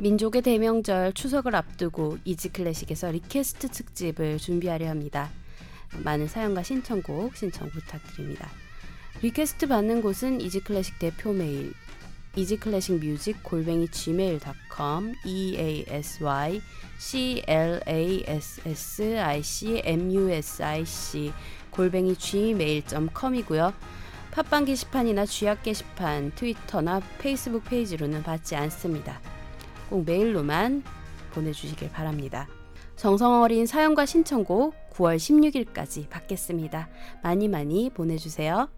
민족의 대명절 추석을 앞두고 이지클래식에서 request 특집을 준비하려 합니다. 많은 사연과 신청곡 신청 부탁드립니다. request 받는 곳은 이지클래식 대표 메일 이지클래식 뮤직 골뱅이 gmail.com e a s y c l a s s i c m u s i c 골뱅이 gmail.com이고요. 팟빵 게시판이나 쥐약 게시판, 트위터나 페이스북 페이지로는 받지 않습니다. 꼭 메일로만 보내주시길 바랍니다. 정성 어린 사연과 신청곡 9월 16일까지 받겠습니다. 많이 많이 보내주세요.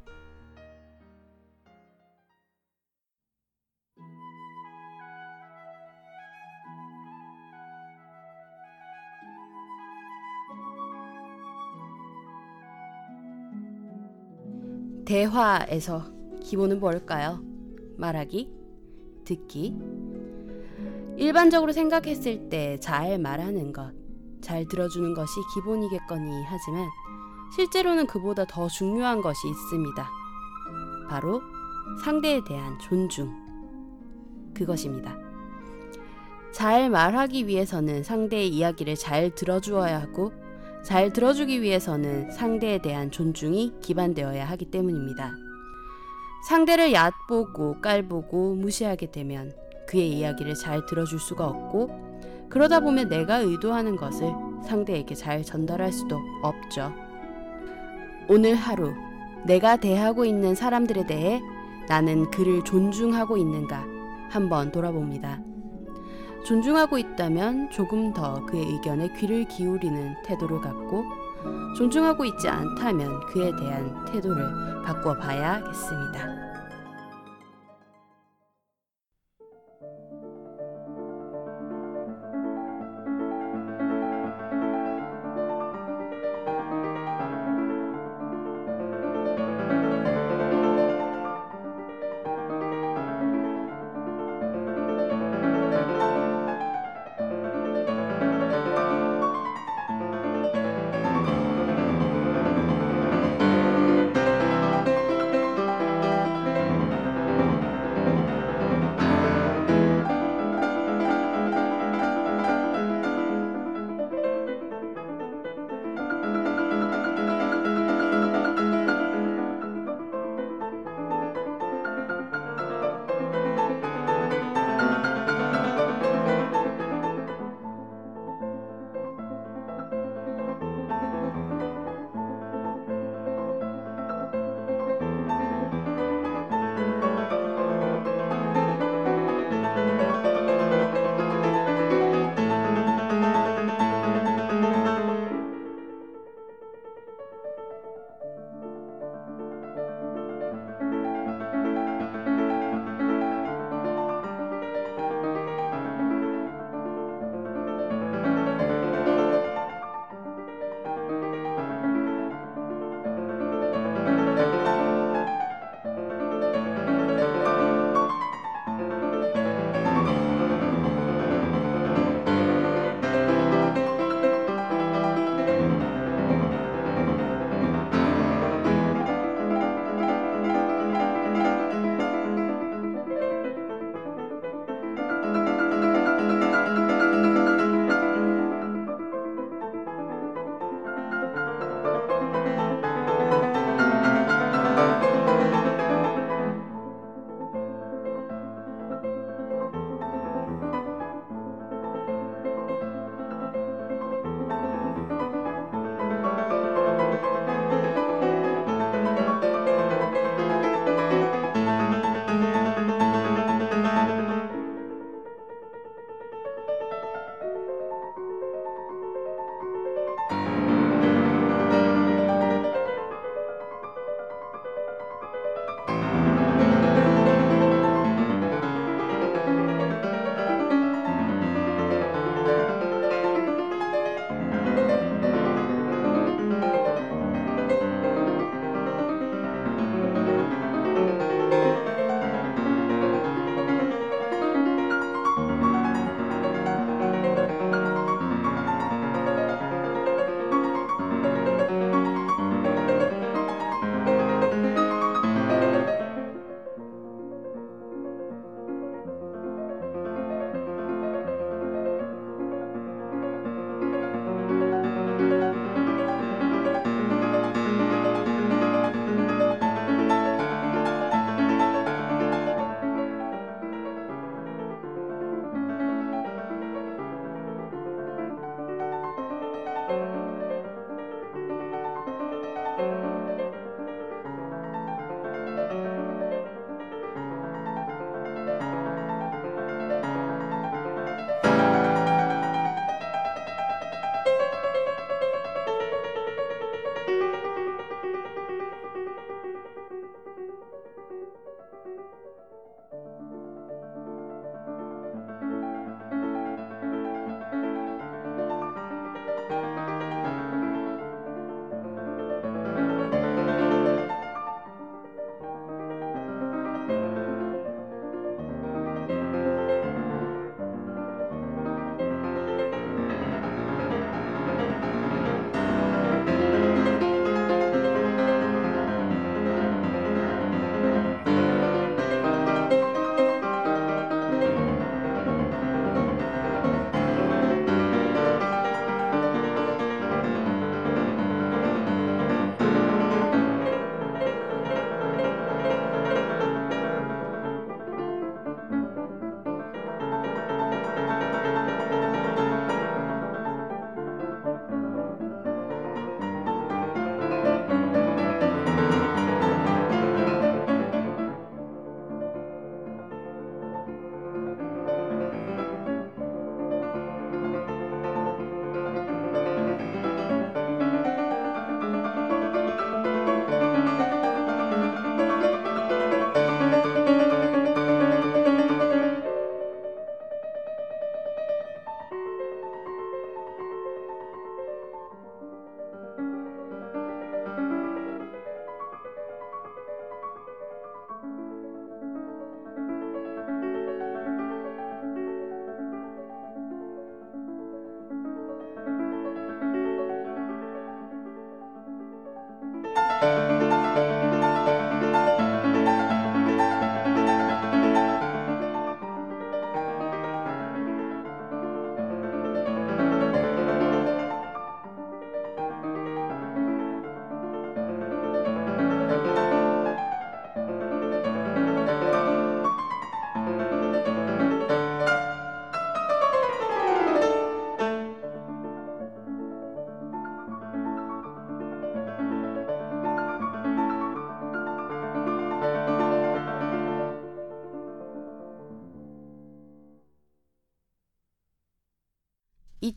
대화에서 기본은 뭘까요? 말하기, 듣기. 일반적으로 생각했을 때 잘 말하는 것, 잘 들어주는 것이 기본이겠거니 하지만 실제로는 그보다 더 중요한 것이 있습니다. 바로 상대에 대한 존중. 그것입니다. 잘 말하기 위해서는 상대의 이야기를 잘 들어주어야 하고 잘 들어주기 위해서는 상대에 대한 존중이 기반되어야 하기 때문입니다. 상대를 얕보고 깔보고 무시하게 되면 그의 이야기를 잘 들어줄 수가 없고 그러다 보면 내가 의도하는 것을 상대에게 잘 전달할 수도 없죠. 오늘 하루 내가 대하고 있는 사람들에 대해 나는 그를 존중하고 있는가 한번 돌아봅니다. 존중하고 있다면 조금 더 그의 의견에 귀를 기울이는 태도를 갖고 존중하고 있지 않다면 그에 대한 태도를 바꿔 봐야겠습니다.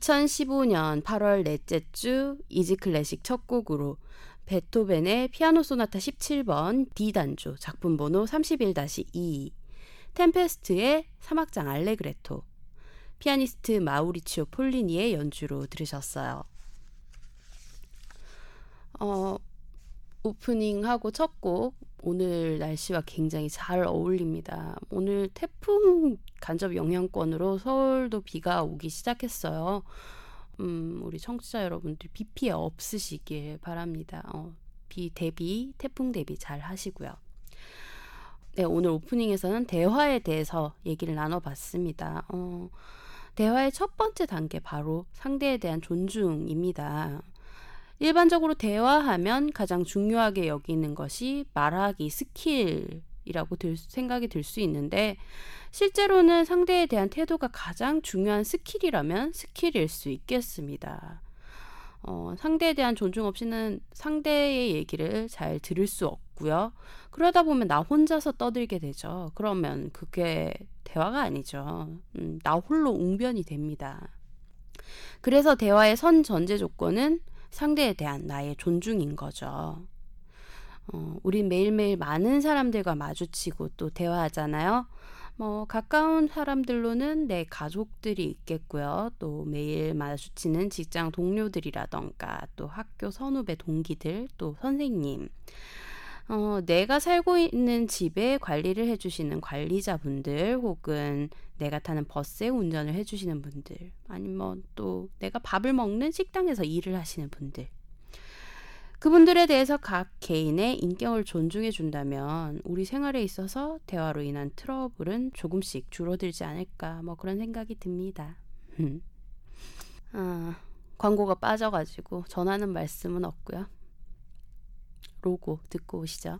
2015년 8월 넷째 주 이지 클래식 첫 곡으로 베토벤의 피아노 소나타 17번 D 단조 작품 번호 31-2 템페스트의 삼악장 알레그레토 피아니스트 마우리치오 폴리니의 연주로 들으셨어요. 어, 오프닝하고 첫 곡 오늘 날씨와 굉장히 잘 어울립니다. 오늘 태풍 간접 영향권으로 서울도 비가 오기 시작했어요. 음, 우리 청취자 여러분들 비 피해 없으시길 바랍니다. 어, 비 대비, 태풍 대비 잘 하시고요. 네, 오늘 오프닝에서는 대화에 대해서 얘기를 나눠봤습니다. 어, 대화의 첫 번째 단계 바로 상대에 대한 존중입니다. 일반적으로 대화하면 가장 중요하게 여기는 것이 말하기 skill이라고 들, 생각이 들 수 있는데 실제로는 상대에 대한 태도가 가장 중요한 스킬이라면 스킬일 수 있겠습니다. 어, 상대에 대한 존중 없이는 상대의 얘기를 잘 들을 수 없고요. 그러다 보면 나 혼자서 떠들게 되죠. 그러면 그게 대화가 아니죠. 음, 나 홀로 웅변이 됩니다. 그래서 대화의 선 전제 조건은 상대에 대한 나의 존중인 거죠. 어, 우린 매일매일 많은 사람들과 마주치고 또 대화하잖아요. 뭐 가까운 사람들로는 내 가족들이 있겠고요. 또 매일 마주치는 직장 동료들이라던가 또 학교 선후배 동기들 또 선생님. 어, 내가 살고 있는 집에 관리를 해주시는 관리자분들 혹은 내가 타는 버스에 운전을 해주시는 분들 아니면 또 내가 밥을 먹는 식당에서 일을 하시는 분들 그분들에 대해서 각 개인의 인격을 존중해 준다면 우리 생활에 있어서 대화로 인한 트러블은 조금씩 줄어들지 않을까 뭐 그런 생각이 듭니다. 아, 광고가 빠져가지고 전하는 말씀은 없고요. 로고 듣고 오시죠.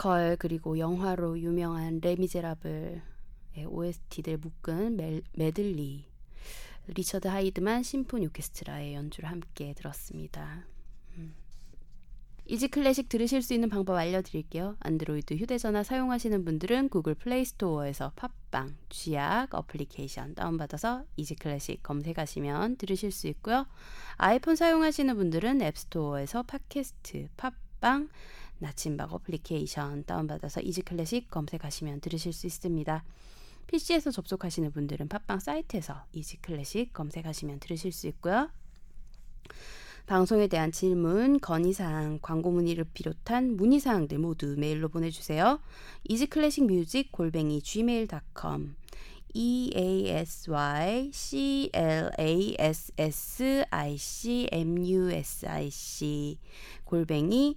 뮤지컬 그리고 영화로 유명한 레미제라블의 OST들 묶은 멜, 메들리 리처드 헤이만 심포니 오케스트라의 연주를 함께 들었습니다. 음. Easy Classic 들으실 수 있는 방법 알려드릴게요. 안드로이드 휴대전화 사용하시는 분들은 구글 플레이 스토어에서 팟빵, 쥐약 어플리케이션 다운받아서 Easy Classic 검색하시면 들으실 수 있고요. 아이폰 사용하시는 분들은 앱스토어에서 팟캐스트, 팟빵, 나침박 어플리케이션 다운받아서 Easy Classic 검색하시면 들으실 수 있습니다. PC에서 접속하시는 분들은 팟빵 사이트에서 Easy Classic 검색하시면 들으실 수 있고요. 방송에 대한 질문, 건의사항, 광고 문의를 비롯한 문의사항들 모두 메일로 보내주세요. easyclassicmusic 골뱅이 gmail.com e a s y c l a s s i c m u s i c 골뱅이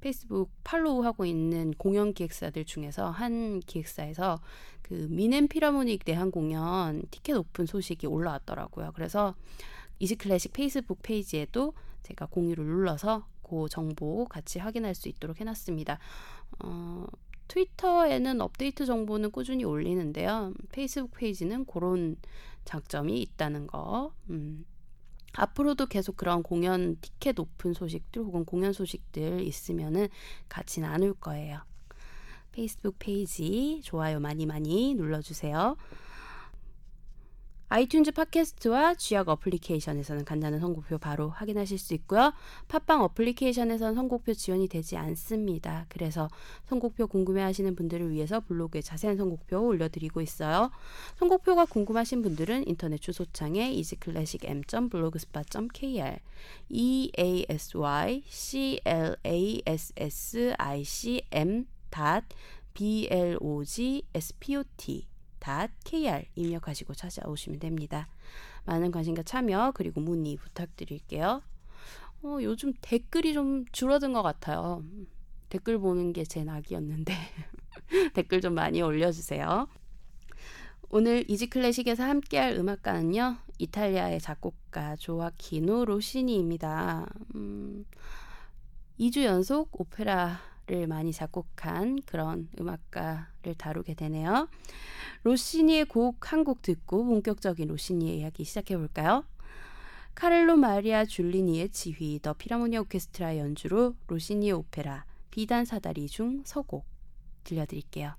페이스북 팔로우하고 있는 공연 기획사들 중에서 한 기획사에서 그 뮌헨 필하모닉 내한 공연 티켓 오픈 소식이 올라왔더라고요. 그래서 Easy Classic 페이스북 페이지에도 제가 공유를 눌러서 그 정보 같이 확인할 수 있도록 해놨습니다. 어, 트위터에는 업데이트 정보는 꾸준히 올리는데요. 페이스북 페이지는 그런 장점이 있다는 거. 음. 앞으로도 계속 그런 공연 티켓 오픈 소식들 혹은 공연 소식들 있으면은 같이 나눌 거예요. 페이스북 페이지 좋아요 많이 많이 눌러주세요. 아이튠즈 팟캐스트와 쥐약 어플리케이션에서는 간단한 선곡표 바로 확인하실 수 있고요. 팟빵 어플리케이션에서는 선곡표 지원이 되지 않습니다. 그래서 선곡표 궁금해하시는 분들을 위해서 블로그에 자세한 선곡표 올려드리고 있어요. 선곡표가 궁금하신 분들은 인터넷 주소창에 easyclassicm.blogspot.kr e a s y c l a s s i c m blogspot kr 입력하시고 찾아오시면 됩니다. 많은 관심과 참여 그리고 문의 부탁드릴게요. 어, 요즘 댓글이 좀 줄어든 것 같아요. 댓글 보는 게 제 낙이었는데 댓글 좀 많이 올려주세요. 오늘 이지클래식에서 함께할 음악가는요 이탈리아의 작곡가 조아키노 로시니입니다. 음, 2주 연속 오페라 를 많이 작곡한 그런 음악가를 다루게 되네요. 로시니의 곡 한 곡 듣고 본격적인 로시니의 이야기 시작해 볼까요? 카를로 마리아 줄리니의 지휘 더 피라모니 오케스트라 연주로 로시니의 오페라 비단 사다리 중 서곡 들려드릴게요.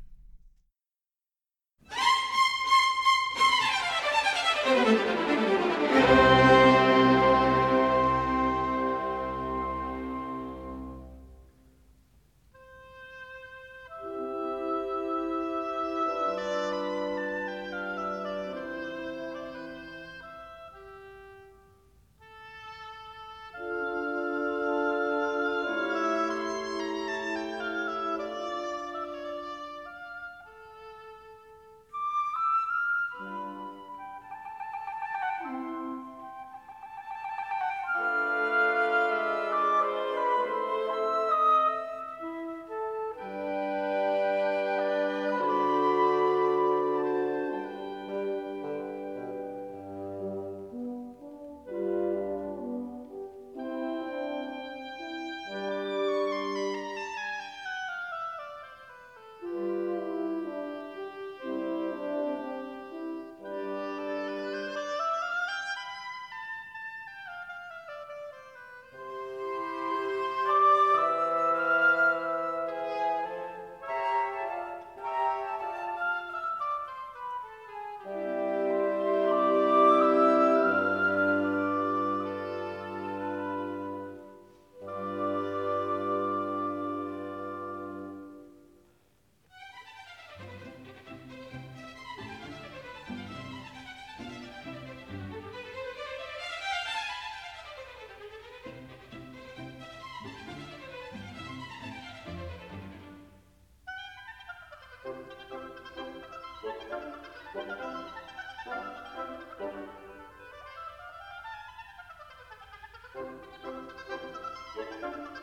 Thank you.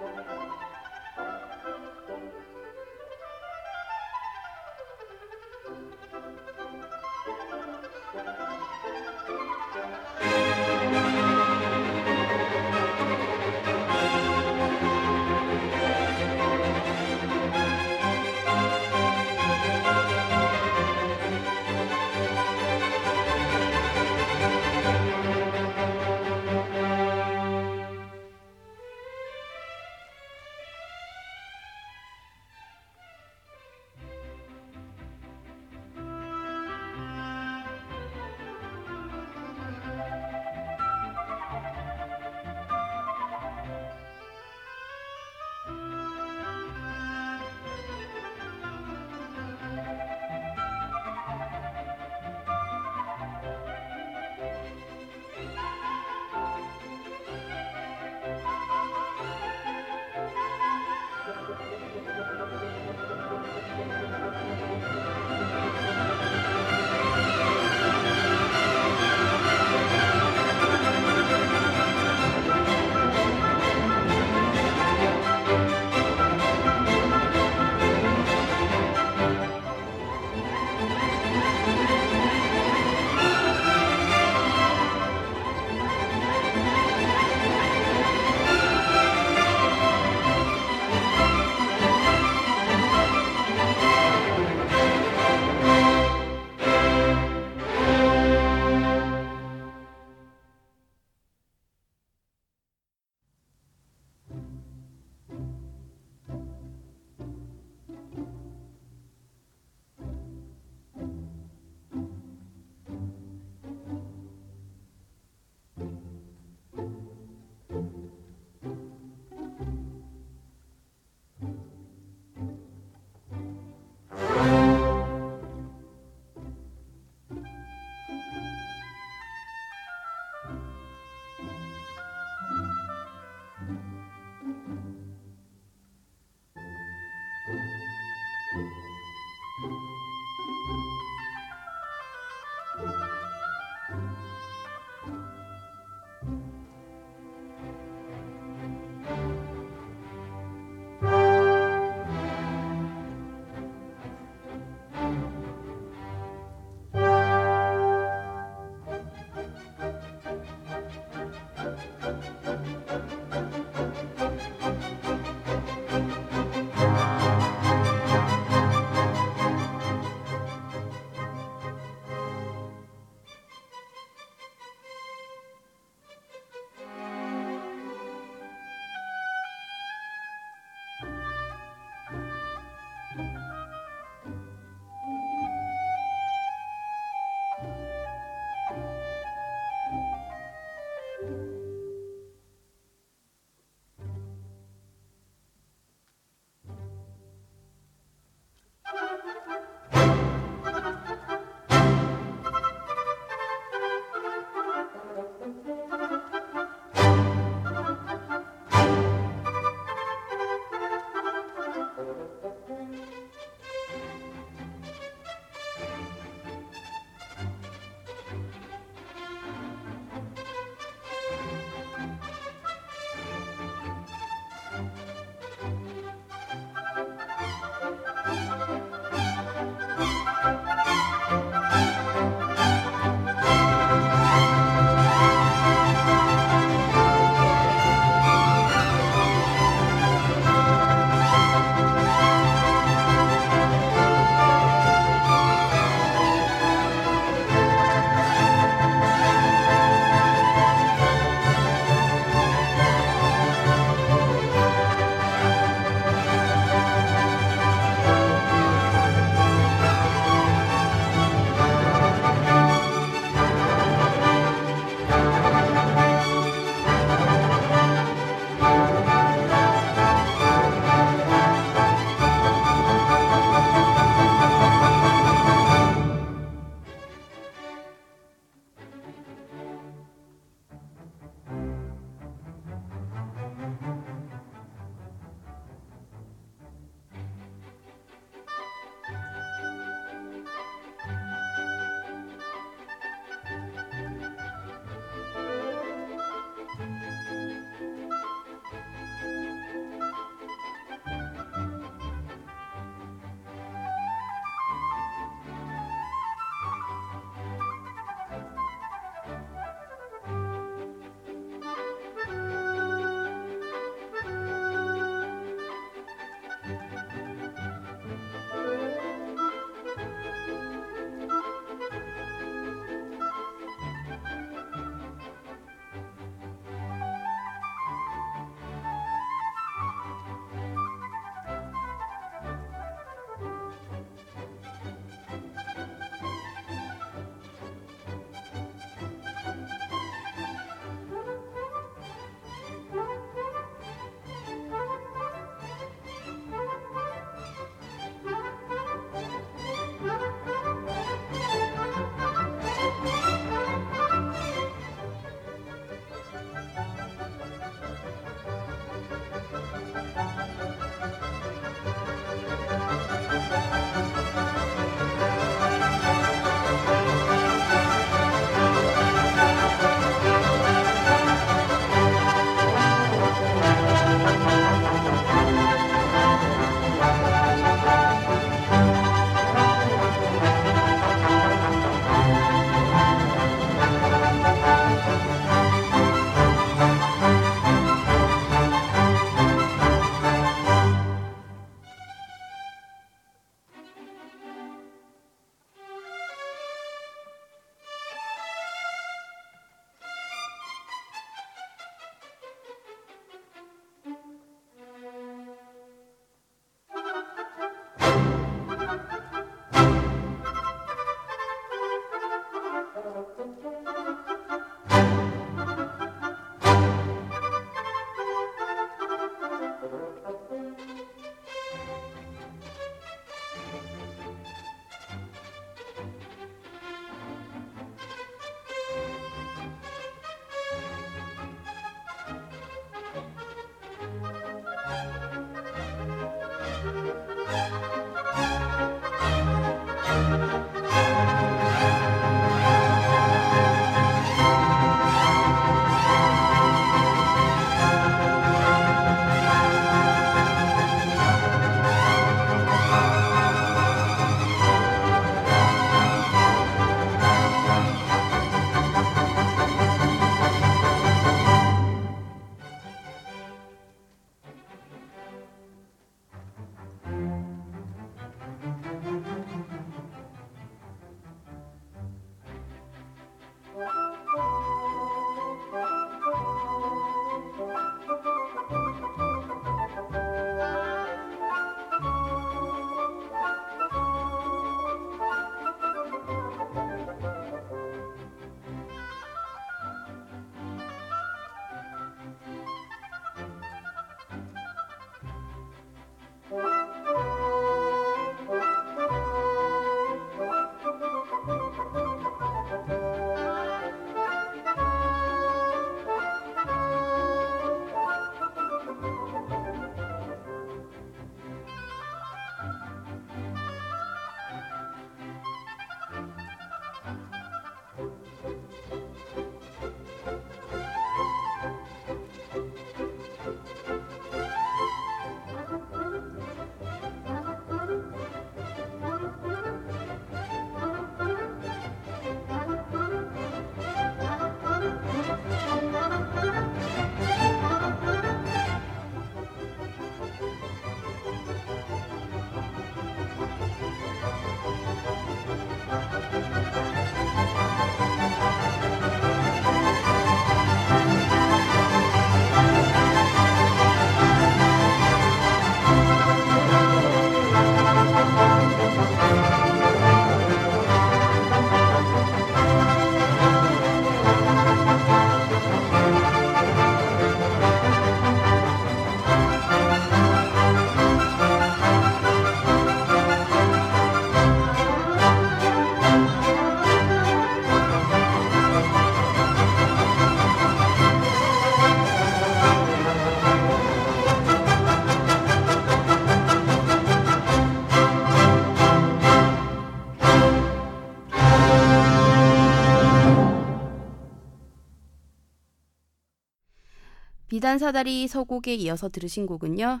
비단 사다리 서곡에 이어서 들으신 곡은요.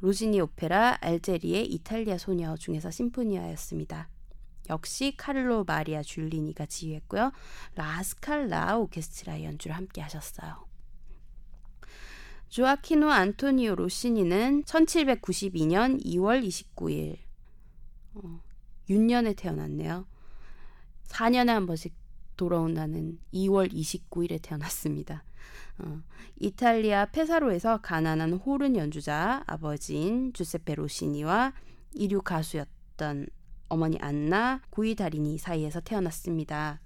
로지니 오페라 알제리의 이탈리아 소녀 중에서 심포니아였습니다. 역시 카를로 마리아 줄리니가 지휘했고요. 라스칼라 오케스트라 연주를 함께 하셨어요. 조아키노 안토니오 로시니는 1792년 2월 29일 어, 윤년에 태어났네요. 4년에 한 번씩 돌아온다는 2월 29일에 태어났습니다. 어, 이탈리아 페사로에서 가난한 호른 연주자 아버지인 주세페 로시니와 이류 가수였던 어머니 안나 고이다리니 사이에서 태어났습니다.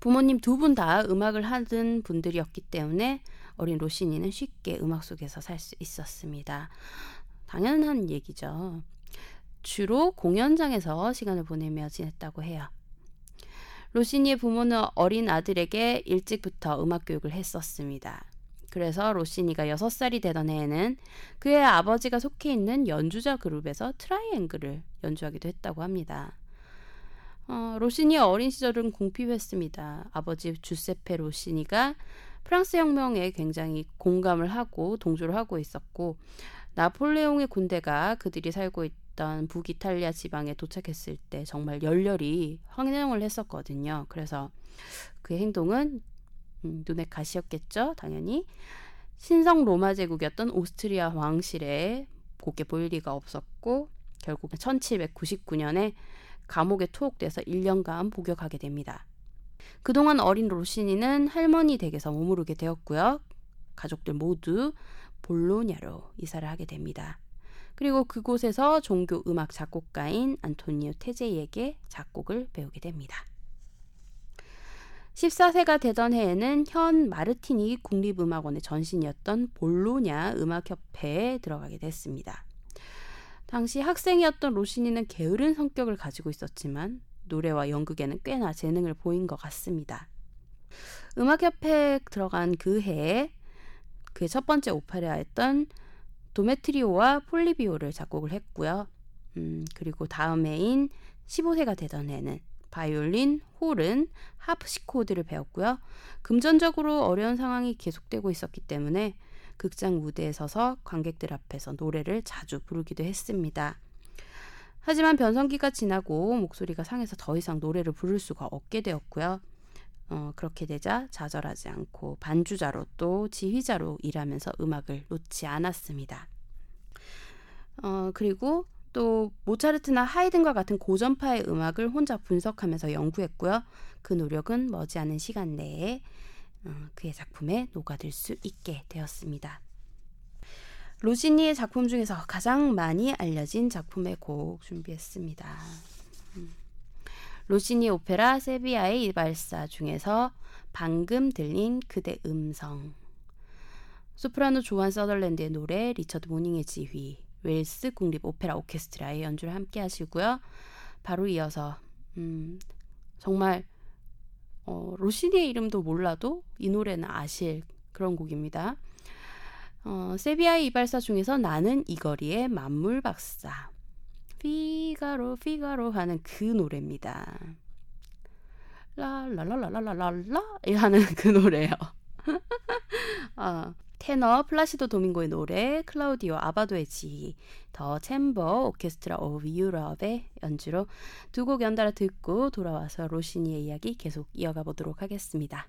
부모님 두 분 다 음악을 하던 분들이었기 때문에 어린 로시니는 쉽게 음악 속에서 살 수 있었습니다. 당연한 얘기죠. 주로 공연장에서 시간을 보내며 지냈다고 해요. 로시니의 부모는 어린 아들에게 일찍부터 음악 교육을 했었습니다. 그래서 로시니가 6살이 되던 해에는 그의 아버지가 속해 있는 연주자 그룹에서 트라이앵글을 연주하기도 했다고 합니다. 어, 로시니의 어린 시절은 궁핍했습니다. 아버지 주세페 로시니가 프랑스 혁명에 굉장히 공감을 하고 동조를 하고 있었고 나폴레옹의 군대가 그들이 살고 있던 북이탈리아 지방에 도착했을 때 정말 열렬히 환영을 했었거든요. 그래서 그의 행동은 음, 눈에 가시였겠죠, 당연히. 신성 로마 제국이었던 오스트리아 왕실에 곱게 보일 리가 없었고 결국 1799년에 감옥에 투옥돼서 1년간 복역하게 됩니다. 그동안 어린 로시니는 할머니 댁에서 머무르게 되었고요. 가족들 모두 볼로냐로 이사를 하게 됩니다. 그리고 그곳에서 종교 음악 작곡가인 안토니오 테제이에게 작곡을 배우게 됩니다. 14세가 되던 해에는 현 마르티니 국립음악원의 전신이었던 볼로냐 음악협회에 들어가게 됐습니다. 당시 학생이었던 로시니는 게으른 성격을 가지고 있었지만 노래와 연극에는 꽤나 재능을 보인 것 같습니다. 음악협회에 들어간 그 해에 그의 첫 번째 오페라였던 도메트리오와 폴리비오를 작곡을 했고요. 음, 그리고 다음 해인 15세가 되던 해는 바이올린, 홀은, 하프시코드를 배웠고요. 금전적으로 어려운 상황이 계속되고 있었기 때문에 극장 무대에 서서 관객들 앞에서 노래를 자주 부르기도 했습니다. 하지만 변성기가 지나고 목소리가 상해서 더 이상 노래를 부를 수가 없게 되었고요. 어, 그렇게 되자 좌절하지 않고 반주자로 또 지휘자로 일하면서 음악을 놓지 않았습니다. 어, 그리고 또 모차르트나 하이든과 같은 고전파의 음악을 혼자 분석하면서 연구했고요. 그 노력은 머지않은 시간 내에 어, 그의 작품에 녹아들 수 있게 되었습니다. 로시니의 작품 중에서 가장 많이 알려진 작품의 곡 준비했습니다. 음. 로시니 오페라 세비야의 이발사 중에서 방금 들린 그대 음성 소프라노 조안 서덜랜드의 노래 리처드 보닝의 지휘 웨일스 국립 오페라 오케스트라의 연주를 함께 하시고요. 바로 이어서 음, 정말 어, 로시니의 이름도 몰라도 이 노래는 아실 그런 곡입니다. 어, 세비야의 이발사 중에서 나는 이 거리의 만물 박사 피가로 피가로 하는 그 노래입니다. 라라라라라라라 하는 그 노래요. 어, 테너 플라시도 도밍고의 노래 클라우디오 아바도의 지, The Chamber Orchestra of Europe의 연주로 두 곡 연달아 듣고 돌아와서 로시니의 이야기 계속 이어가 보도록 하겠습니다.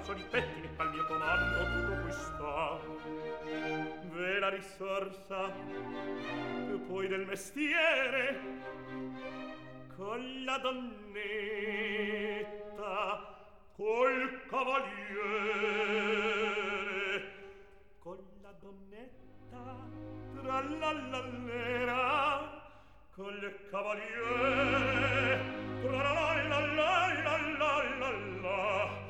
calcio di pettine al mio comando tutto questo. Sta ve la risorsa e poi del mestiere con la donnetta col cavaliere. Con la donnetta tra l'allallera col cavaliere. Tra la la la la la la la la.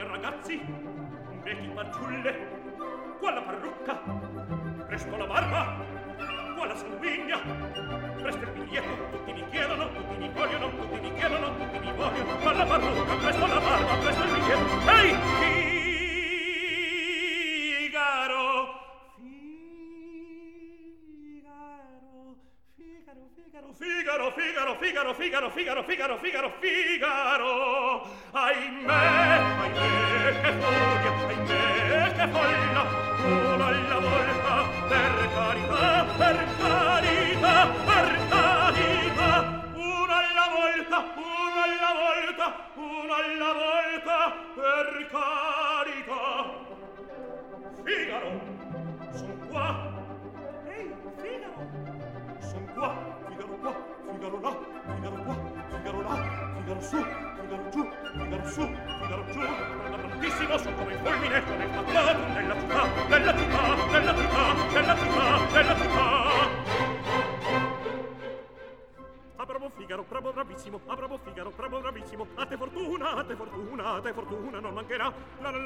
per ragazzi metti fanciulle qua la parrucca presto la barba qua la sanguigna presto il biglietto tutti mi chiedono tutti mi vogliono tutti mi chiedono tutti mi vogliono qua la parrucca presto la barba presto il biglietto ehi hey! Figaro, Figaro, Figaro, Figaro, Figaro, Figaro, Figaro, Figaro. Ahimè, ahimè, che furia, ahimè, che folla, una alla volta, per carità, per carità, per carità, una alla volta, una alla volta, una alla volta, per carità. Figaro, son qua. Ehi, Figaro, son qua. Figaro qua. Figaro là, Figaro qua, Figaro là, Figaro su, Figaro giù, Figaro su, Figaro giù. Da prontissimo so come il fulmine, sono il fatto della città, della città, della città, della città, della città. bravo Figaro, bravo bravissimo, a bravo Figaro, bravo bravissimo, a te fortuna, a te fortuna, a te fortuna non mancherà. La la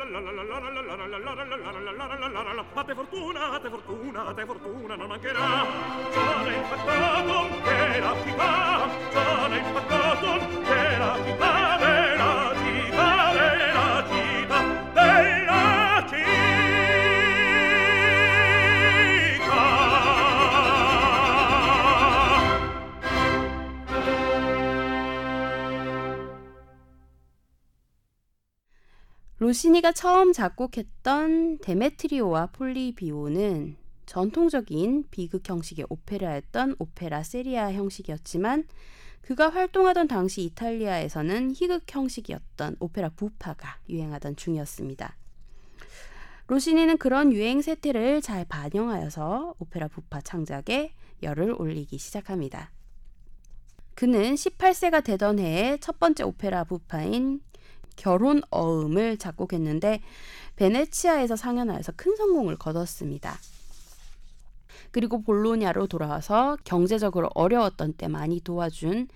a te fortuna, a te fortuna, a te fortuna non mancherà. Sono impattato che la città, sono impattato che la città vera 로시니가 처음 작곡했던 데메트리오와 폴리비오는 전통적인 비극 형식의 오페라였던 오페라 세리아 형식이었지만 그가 활동하던 당시 이탈리아에서는 희극 형식이었던 오페라 부파가 유행하던 중이었습니다. 로시니는 그런 유행 세태를 잘 반영하여서 오페라 부파 창작에 열을 올리기 시작합니다. 그는 18세가 되던 해에 첫 번째 오페라 부파인 결혼 어음을 작곡했는데 베네치아에서 상연하여서 큰 성공을 거뒀습니다. 그리고 볼로냐로 돌아와서 경제적으로 어려웠던 때 많이 도와준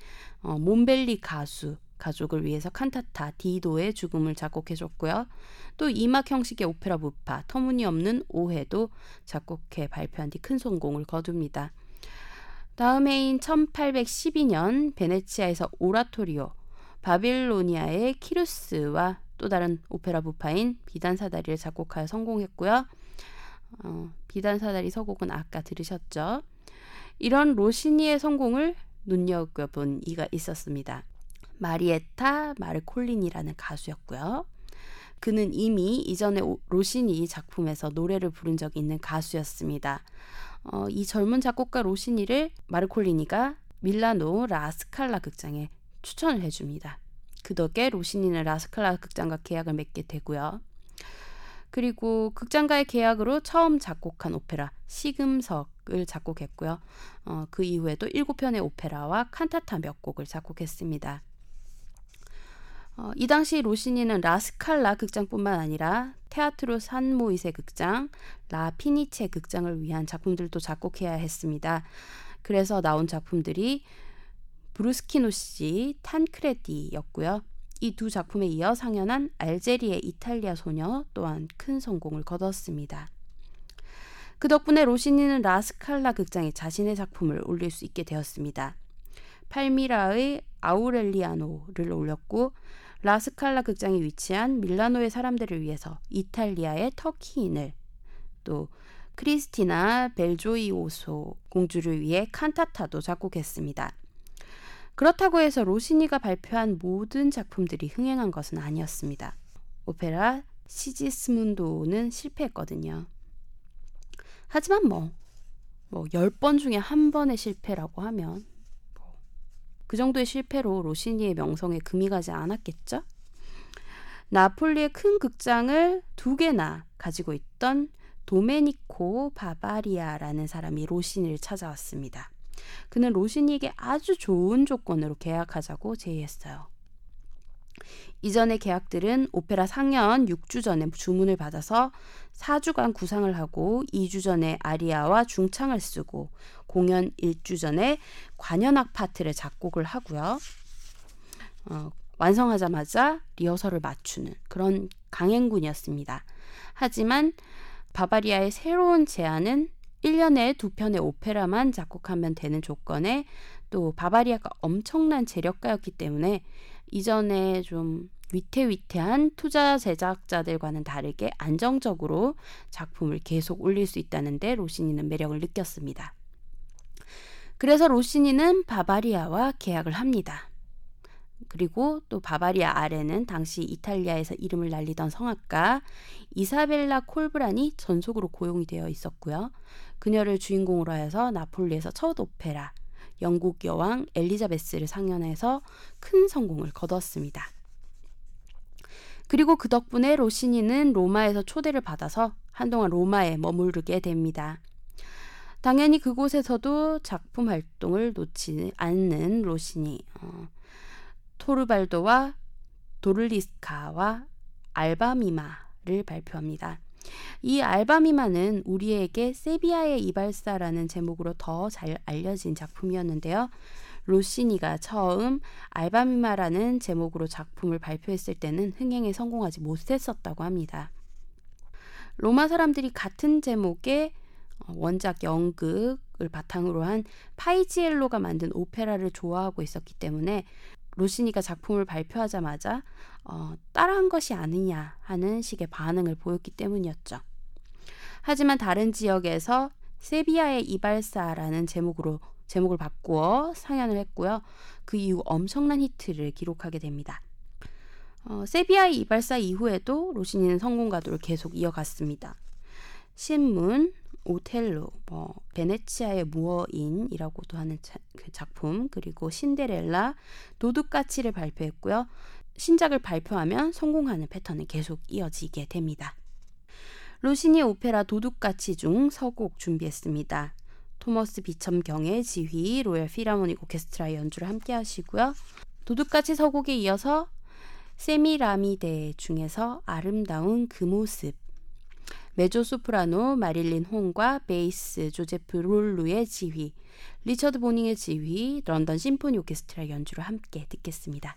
어, 몬벨리 가수 가족을 위해서 칸타타 디도의 죽음을 작곡해줬고요. 또 이막 형식의 오페라 부파 터무니없는 오해도 작곡해 발표한 뒤 큰 성공을 거둡니다. 다음 해인 1812년 베네치아에서 오라토리오 바빌로니아의 키루스와 또 다른 오페라 부파인 비단사다리를 작곡하여 성공했고요. 어, 비단사다리 서곡은 아까 들으셨죠? 이런 로시니의 성공을 눈여겨본 이가 있었습니다. 마리에타 마르콜리니라는 가수였고요. 그는 이미 이전에 오- 로시니 작품에서 노래를 부른 적이 있는 가수였습니다. 어, 이 젊은 작곡가 로시니를 마르콜리니가 밀라노 라스칼라 극장에 추천을 해줍니다. 그 덕에 로시니는 라스칼라 극장과 계약을 맺게 되고요. 그리고 극장과의 계약으로 처음 작곡한 오페라 시금석을 작곡했고요. 어, 그 이후에도 일곱 편의 오페라와 칸타타 몇 곡을 작곡했습니다. 어, 이 당시 로시니는 라스칼라 극장뿐만 아니라 테아트로 산 모이세 극장, 라 피니체 극장을 위한 작품들도 작곡해야 했습니다. 그래서 나온 작품들이 브루스키노시 탄크레디였고요. 이 두 작품에 이어 상연한 알제리의 이탈리아 소녀 또한 큰 성공을 거뒀습니다. 그 덕분에 로시니는 라스칼라 극장에 자신의 작품을 올릴 수 있게 되었습니다. 팔미라의 아우렐리아노를 올렸고 라스칼라 극장이 위치한 밀라노의 사람들을 위해서 이탈리아의 터키인을 또 크리스티나 벨조이오소 공주를 위해 칸타타도 작곡했습니다. 그렇다고 해서 로시니가 발표한 모든 작품들이 흥행한 것은 아니었습니다. 오페라 시지스문도는 실패했거든요. 하지만 뭐, 뭐 10번 중에 한 번의 실패라고 하면 뭐, 그 정도의 실패로 로시니의 명성에 금이 가지 않았겠죠? 나폴리의 큰 극장을 두 개나 가지고 있던 도메니코 바바리아라는 사람이 로시니를 찾아왔습니다. 그는 로시니에게 아주 좋은 조건으로 계약하자고 제의했어요. 이전의 계약들은 오페라 상연 6주 전에 주문을 받아서 4주간 구상을 하고 2주 전에 아리아와 중창을 쓰고 공연 1주 전에 관현악 파트를 작곡을 하고요. 어, 완성하자마자 리허설을 맞추는 그런 강행군이었습니다. 하지만 바바리아의 새로운 제안은 1년에 두 편의 오페라만 작곡하면 되는 조건에 또 바바리아가 엄청난 재력가였기 때문에 이전에 좀 위태위태한 투자 제작자들과는 다르게 안정적으로 작품을 계속 올릴 수 있다는데 로시니는 매력을 느꼈습니다. 그래서 로시니는 바바리아와 계약을 합니다. 그리고 또 바바리아 아래는 당시 이탈리아에서 이름을 날리던 성악가 이사벨라 콜브란이 전속으로 고용이 되어 있었고요. 그녀를 주인공으로 해서 나폴리에서 첫 오페라 영국 여왕 엘리자베스를 상연해서 큰 성공을 거뒀습니다. 그리고 그 덕분에 로시니는 로마에서 초대를 받아서 한동안 로마에 머무르게 됩니다. 당연히 그곳에서도 작품 활동을 놓지 않는 로시니 어, 토르발도와 도를리스카와 알바미마를 발표합니다. 이 알바미마는 우리에게 세비야의 이발사라는 제목으로 더 잘 알려진 작품이었는데요. 로시니가 처음 알바미마라는 제목으로 작품을 발표했을 때는 흥행에 성공하지 못했었다고 합니다. 로마 사람들이 같은 제목의 어, 원작 연극을 바탕으로 한 파이지엘로가 만든 오페라를 좋아하고 있었기 때문에 로시니가 작품을 발표하자마자 어, 따라한 것이 아니냐 하는 식의 반응을 보였기 때문이었죠. 하지만 다른 지역에서 세비야의 이발사라는 제목으로 제목을 바꾸어 상연을 했고요. 그 이후 엄청난 히트를 기록하게 됩니다. 어, 세비야의 이발사 이후에도 로시니는 성공 가도를 계속 이어갔습니다. 신문, 오텔로, 뭐 베네치아의 무어인이라고도 하는 자, 그 작품, 그리고 신데렐라, 도둑가치를 발표했고요. 신작을 발표하면 성공하는 패턴이 계속 이어지게 됩니다. 로시니 오페라 도둑가치 중 서곡 준비했습니다. 토머스 비첨경의 지휘, 로열 피라모닉 오케스트라의 연주를 함께 하시고요. 도둑가치 서곡에 이어서 세미라미데 중에서 아름다운 그 모습 메조 소프라노 마릴린 홍과 베이스 조제프 롤루의 지휘, 리처드 보닝의 지휘, 런던 심포니 오케스트라 연주를 함께 듣겠습니다.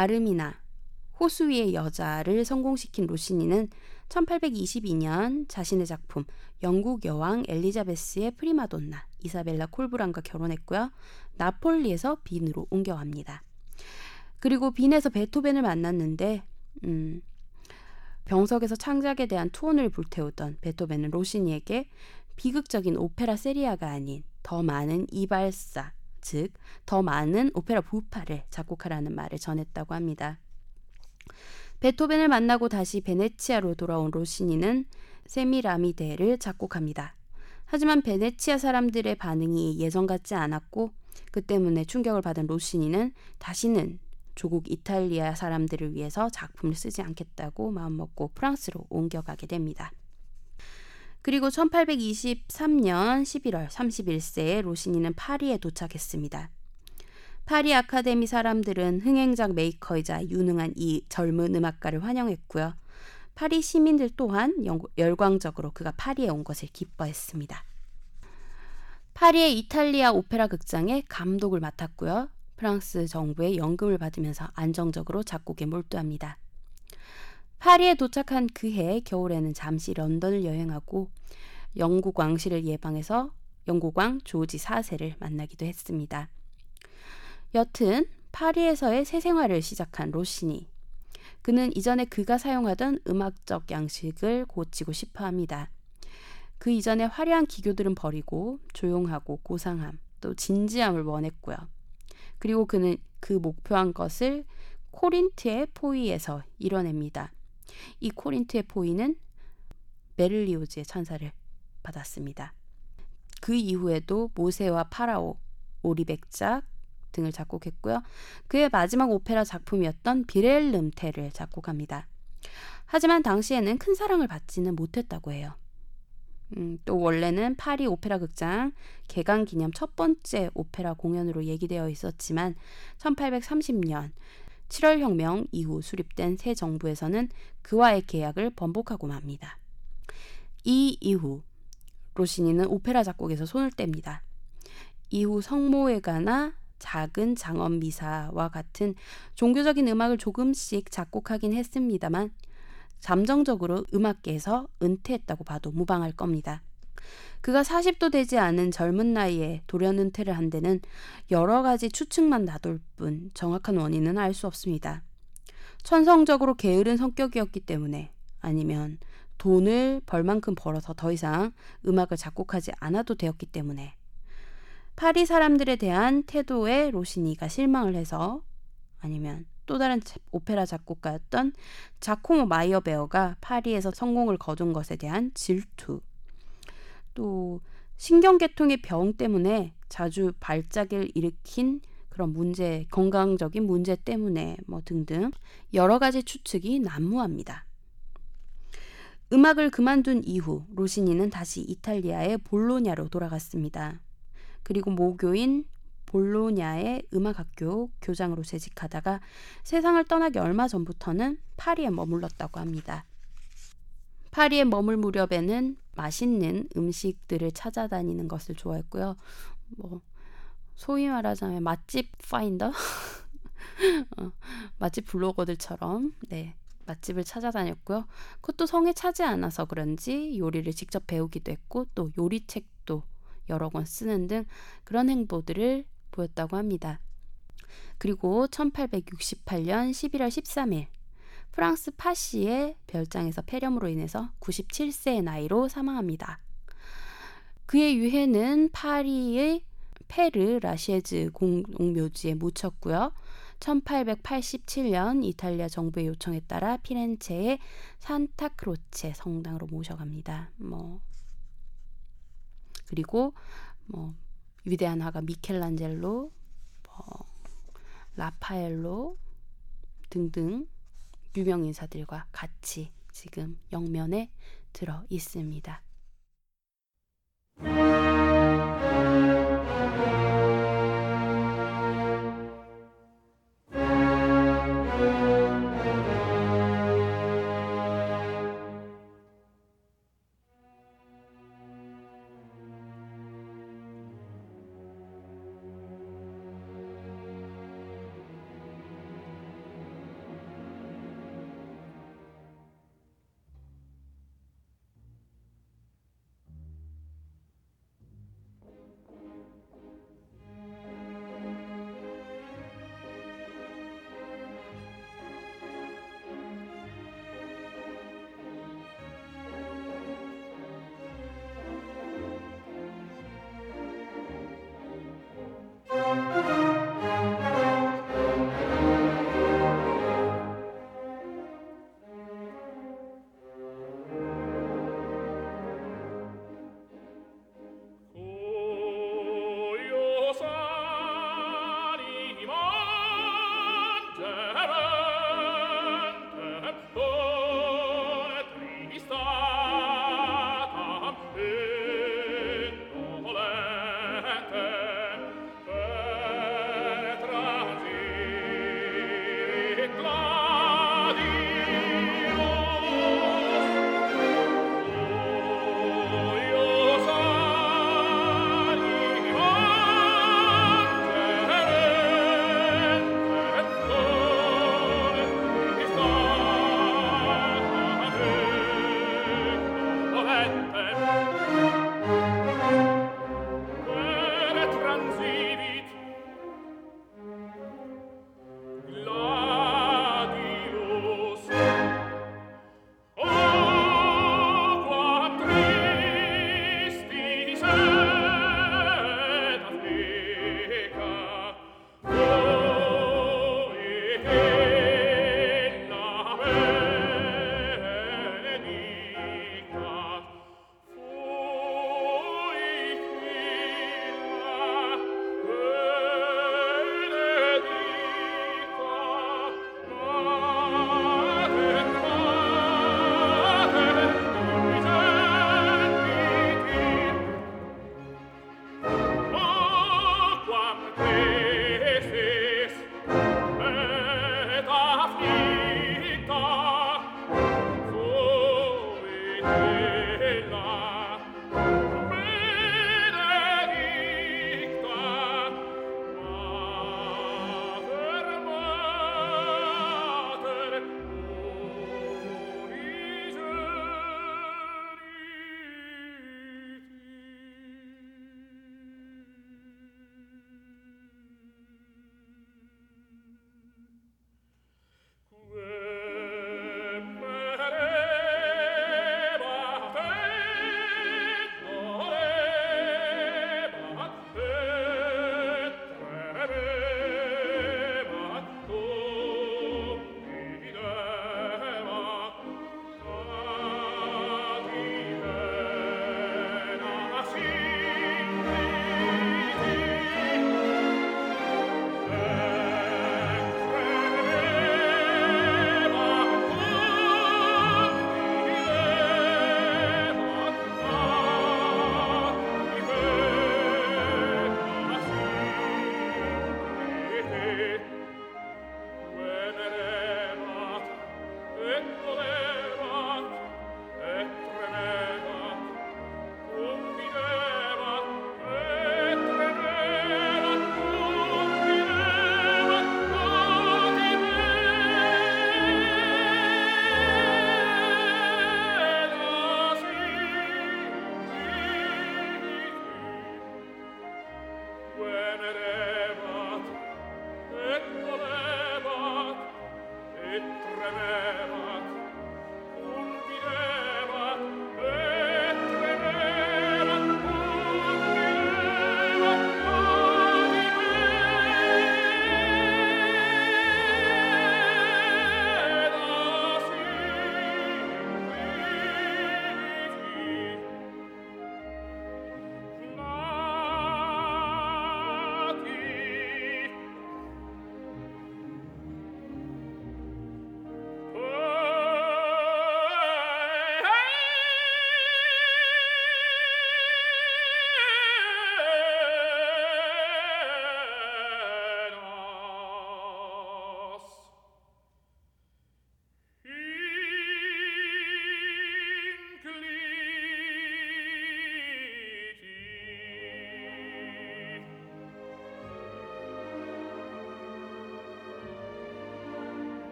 아르미나, 호수 위의 여자를 성공시킨 로시니는 1822년 자신의 작품 영국 여왕 엘리자베스의 프리마돈나 이사벨라 콜브란과 결혼했고요. 나폴리에서 빈으로 옮겨갑니다. 그리고 빈에서 베토벤을 만났는데 음, 병석에서 창작에 대한 투혼을 불태우던 베토벤은 로시니에게 비극적인 오페라 세리아가 아닌 더 많은 이발사, 즉 더 많은 오페라 부파를 작곡하라는 말을 전했다고 합니다. 베토벤을 만나고 다시 베네치아로 돌아온 로시니는 세미라미데를 작곡합니다. 하지만 베네치아 사람들의 반응이 예전 같지 않았고 그 때문에 충격을 받은 로시니는 다시는 조국 이탈리아 사람들을 위해서 작품을 쓰지 않겠다고 마음먹고 프랑스로 옮겨가게 됩니다. 그리고 1823년 11월 31세에 로시니는 파리에 도착했습니다. 파리 아카데미 사람들은 흥행작 메이커이자 유능한 이 젊은 음악가를 환영했고요. 파리 시민들 또한 열광적으로 그가 파리에 온 것을 기뻐했습니다. 파리의 이탈리아 오페라 극장의 감독을 맡았고요. 프랑스 정부의 연금을 받으면서 안정적으로 작곡에 몰두합니다. 파리에 도착한 그해 겨울에는 잠시 런던을 여행하고 영국 왕실을 예방해서 영국 왕 조지 4세를 만나기도 했습니다. 여튼 파리에서의 새 생활을 시작한 로시니. 그는 이전에 그가 사용하던 음악적 양식을 고치고 싶어 합니다. 그 이전에 화려한 기교들은 버리고 조용하고 고상함, 또 진지함을 원했고요. 그리고 그는 그 목표한 것을 코린트의 포위에서 이뤄냅니다. 이 코린트의 포위는 베를리오즈의 천사를 받았습니다. 그 이후에도 모세와 파라오, 오리백작, 등을 작곡했고요. 그의 마지막 오페라 작품이었던 비렐름테를 작곡합니다. 하지만 당시에는 큰 사랑을 받지는 못했다고 해요. 음, 또 원래는 파리 오페라 극장 개강 기념 첫 번째 오페라 공연으로 얘기되어 있었지만 1830년 7월 혁명 이후 수립된 새 정부에서는 그와의 계약을 번복하고 맙니다. 이 이후 로시니는 오페라 작곡에서 손을 뗍니다. 이후 성모회가나 작은 장엄 미사와 같은 종교적인 음악을 조금씩 작곡하긴 했습니다만 잠정적으로 음악계에서 은퇴했다고 봐도 무방할 겁니다. 그가 40도 되지 않은 젊은 나이에 돌연 은퇴를 한 데는 여러 가지 추측만 나돌 뿐 정확한 원인은 알 수 없습니다. 천성적으로 게으른 성격이었기 때문에 아니면 돈을 벌만큼 벌어서 더 이상 음악을 작곡하지 않아도 되었기 때문에 파리 사람들에 대한 태도에 로시니가 실망을 해서 아니면 또 다른 오페라 작곡가였던 자코모 마이어베어가 파리에서 성공을 거둔 것에 대한 질투 또 신경계통의 병 때문에 자주 발작을 일으킨 그런 문제, 건강적인 문제 때문에 뭐 등등 여러 가지 추측이 난무합니다. 음악을 그만둔 이후 로시니는 다시 이탈리아의 볼로냐로 돌아갔습니다. 그리고 모교인 볼로냐의 음악학교 교장으로 재직하다가 세상을 떠나기 얼마 전부터는 파리에 머물렀다고 합니다. 파리에 머물 무렵에는 맛있는 음식들을 찾아다니는 것을 좋아했고요. 뭐 소위 말하자면 맛집 파인더, 어, 맛집 블로거들처럼 네 맛집을 찾아다녔고요. 그것도 성에 차지 않아서 그런지 요리를 직접 배우기도 했고 또 요리책도 여러 권 쓰는 등 그런 행보들을 보였다고 합니다. 그리고 1868년 11월 13일 프랑스 파시의 별장에서 폐렴으로 인해서 97세의 나이로 사망합니다. 그의 유해는 파리의 페르 라시에즈 공묘지에 묻혔고요. 1887년 이탈리아 정부의 요청에 따라 피렌체의 산타크로체 성당으로 모셔갑니다. 뭐 그리고 뭐 위대한 화가 미켈란젤로, 뭐 라파엘로 등등 유명 인사들과 같이 지금 영면에 들어 있습니다.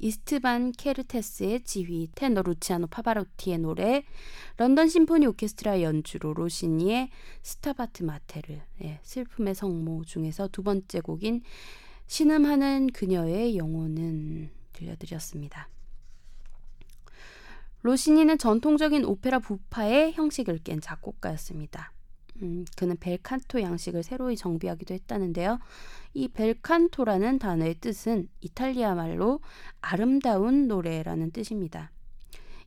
이스트반 케르테스의 지휘, 테너 루치아노 파바로티의 노래, 런던 심포니 오케스트라 연주로 로시니의 스타바트 마테르, 예, 슬픔의 성모 중에서 두 번째 곡인 신음하는 그녀의 영혼을 들려드렸습니다. 로시니는 전통적인 오페라 부파의 형식을 깬 작곡가였습니다. 음, 그는 벨칸토 양식을 새로이 정비하기도 했다는데요. 이 벨칸토라는 단어의 뜻은 이탈리아 말로 아름다운 노래라는 뜻입니다.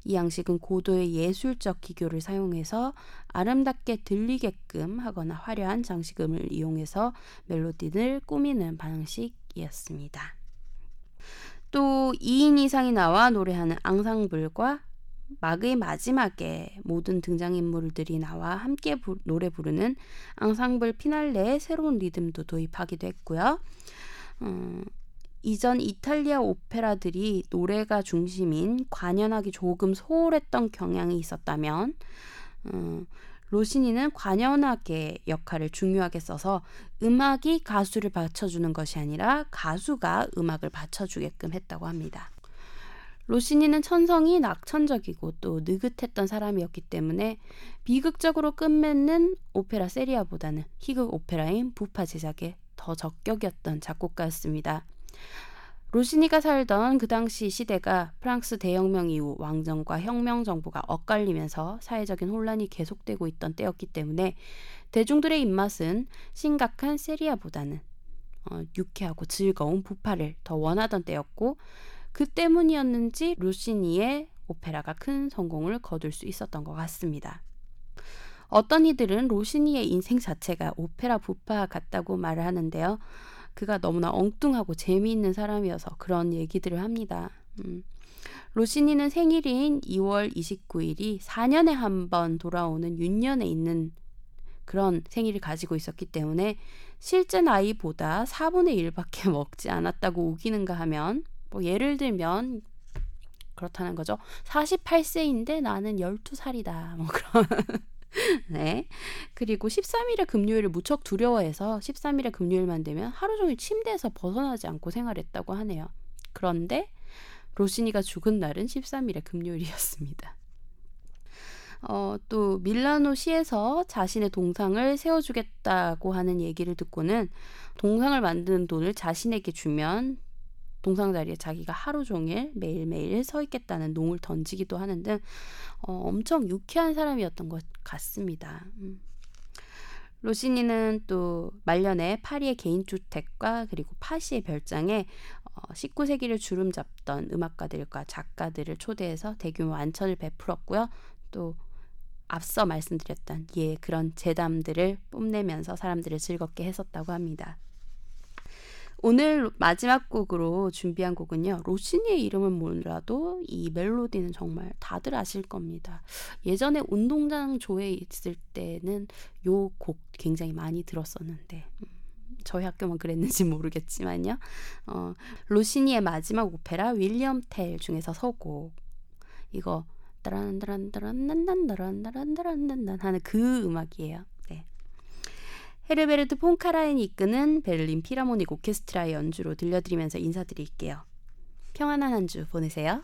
이 양식은 고도의 예술적 기교를 사용해서 아름답게 들리게끔 하거나 화려한 장식음을 이용해서 멜로디를 꾸미는 방식이었습니다. 또 2인 이상이 나와 노래하는 앙상블과 막의 마지막에 모든 등장인물들이 나와 함께 부, 노래 부르는 앙상블 피날레의 새로운 리듬도 도입하기도 했고요. 어, 이전 이탈리아 오페라들이 노래가 중심인 관현악이 조금 소홀했던 경향이 있었다면 어, 로시니는 관현악의 역할을 중요하게 써서 음악이 가수를 받쳐주는 것이 아니라 가수가 음악을 받쳐주게끔 했다고 합니다. 로시니는 천성이 낙천적이고 또 느긋했던 사람이었기 때문에 비극적으로 끝맺는 오페라 세리아보다는 희극 오페라인 부파 제작에 더 적격이었던 작곡가였습니다. 로시니가 살던 그 당시 시대가 프랑스 대혁명 이후 왕정과 혁명 정부가 엇갈리면서 사회적인 혼란이 계속되고 있던 때였기 때문에 대중들의 입맛은 심각한 세리아보다는 어, 유쾌하고 즐거운 부파를 더 원하던 때였고 그 때문이었는지 루시니의 오페라가 큰 성공을 거둘 수 있었던 것 같습니다. 어떤 이들은 로시니의 인생 자체가 오페라 부파 같다고 말을 하는데요. 그가 너무나 엉뚱하고 재미있는 사람이어서 그런 얘기들을 합니다. 음. 로시니는 생일인 2월 29일이 4년에 한 번 돌아오는 윤년에 있는 그런 생일을 가지고 있었기 때문에 실제 나이보다 4분의 1밖에 먹지 않았다고 우기는가 하면 뭐 예를 들면 그렇다는 거죠. 48세인데 나는 12살이다. 뭐 그런 네. 그리고 13일의 금요일을 무척 두려워해서 13일의 금요일만 되면 하루 종일 침대에서 벗어나지 않고 생활했다고 하네요. 그런데 로시니가 죽은 날은 13일의 금요일이었습니다. 어, 또 밀라노 시에서 자신의 동상을 세워주겠다고 하는 얘기를 듣고는 동상을 만드는 돈을 자신에게 주면 동상 자리에 자기가 하루 종일 매일매일 서 있겠다는 농을 던지기도 하는 등 어, 엄청 유쾌한 사람이었던 것 같습니다. 음. 로시니는 또 말년에 파리의 개인주택과 그리고 파시의 별장에 어, 19세기를 주름 잡던 음악가들과 작가들을 초대해서 대규모 안천을 베풀었고요. 또 앞서 말씀드렸던 예 그런 재담들을 뽐내면서 사람들을 즐겁게 했었다고 합니다. 오늘 마지막 곡으로 준비한 곡은요. 로시니의 이름은 몰라도 이 멜로디는 정말 다들 아실 겁니다. 예전에 운동장 조에 있을 때는 요 곡 굉장히 많이 들었었는데 음, 저희 학교만 그랬는지 모르겠지만요. 어, 로시니의 마지막 오페라 윌리엄 텔 중에서 서곡 이거 따란따란따란난난따란따란따란난 하는 그 음악이에요. 헤르베르트 폰카라인이 이끄는 베를린 피라모닉 오케스트라의 연주로 들려드리면서 인사드릴게요. 평안한 한 주 보내세요.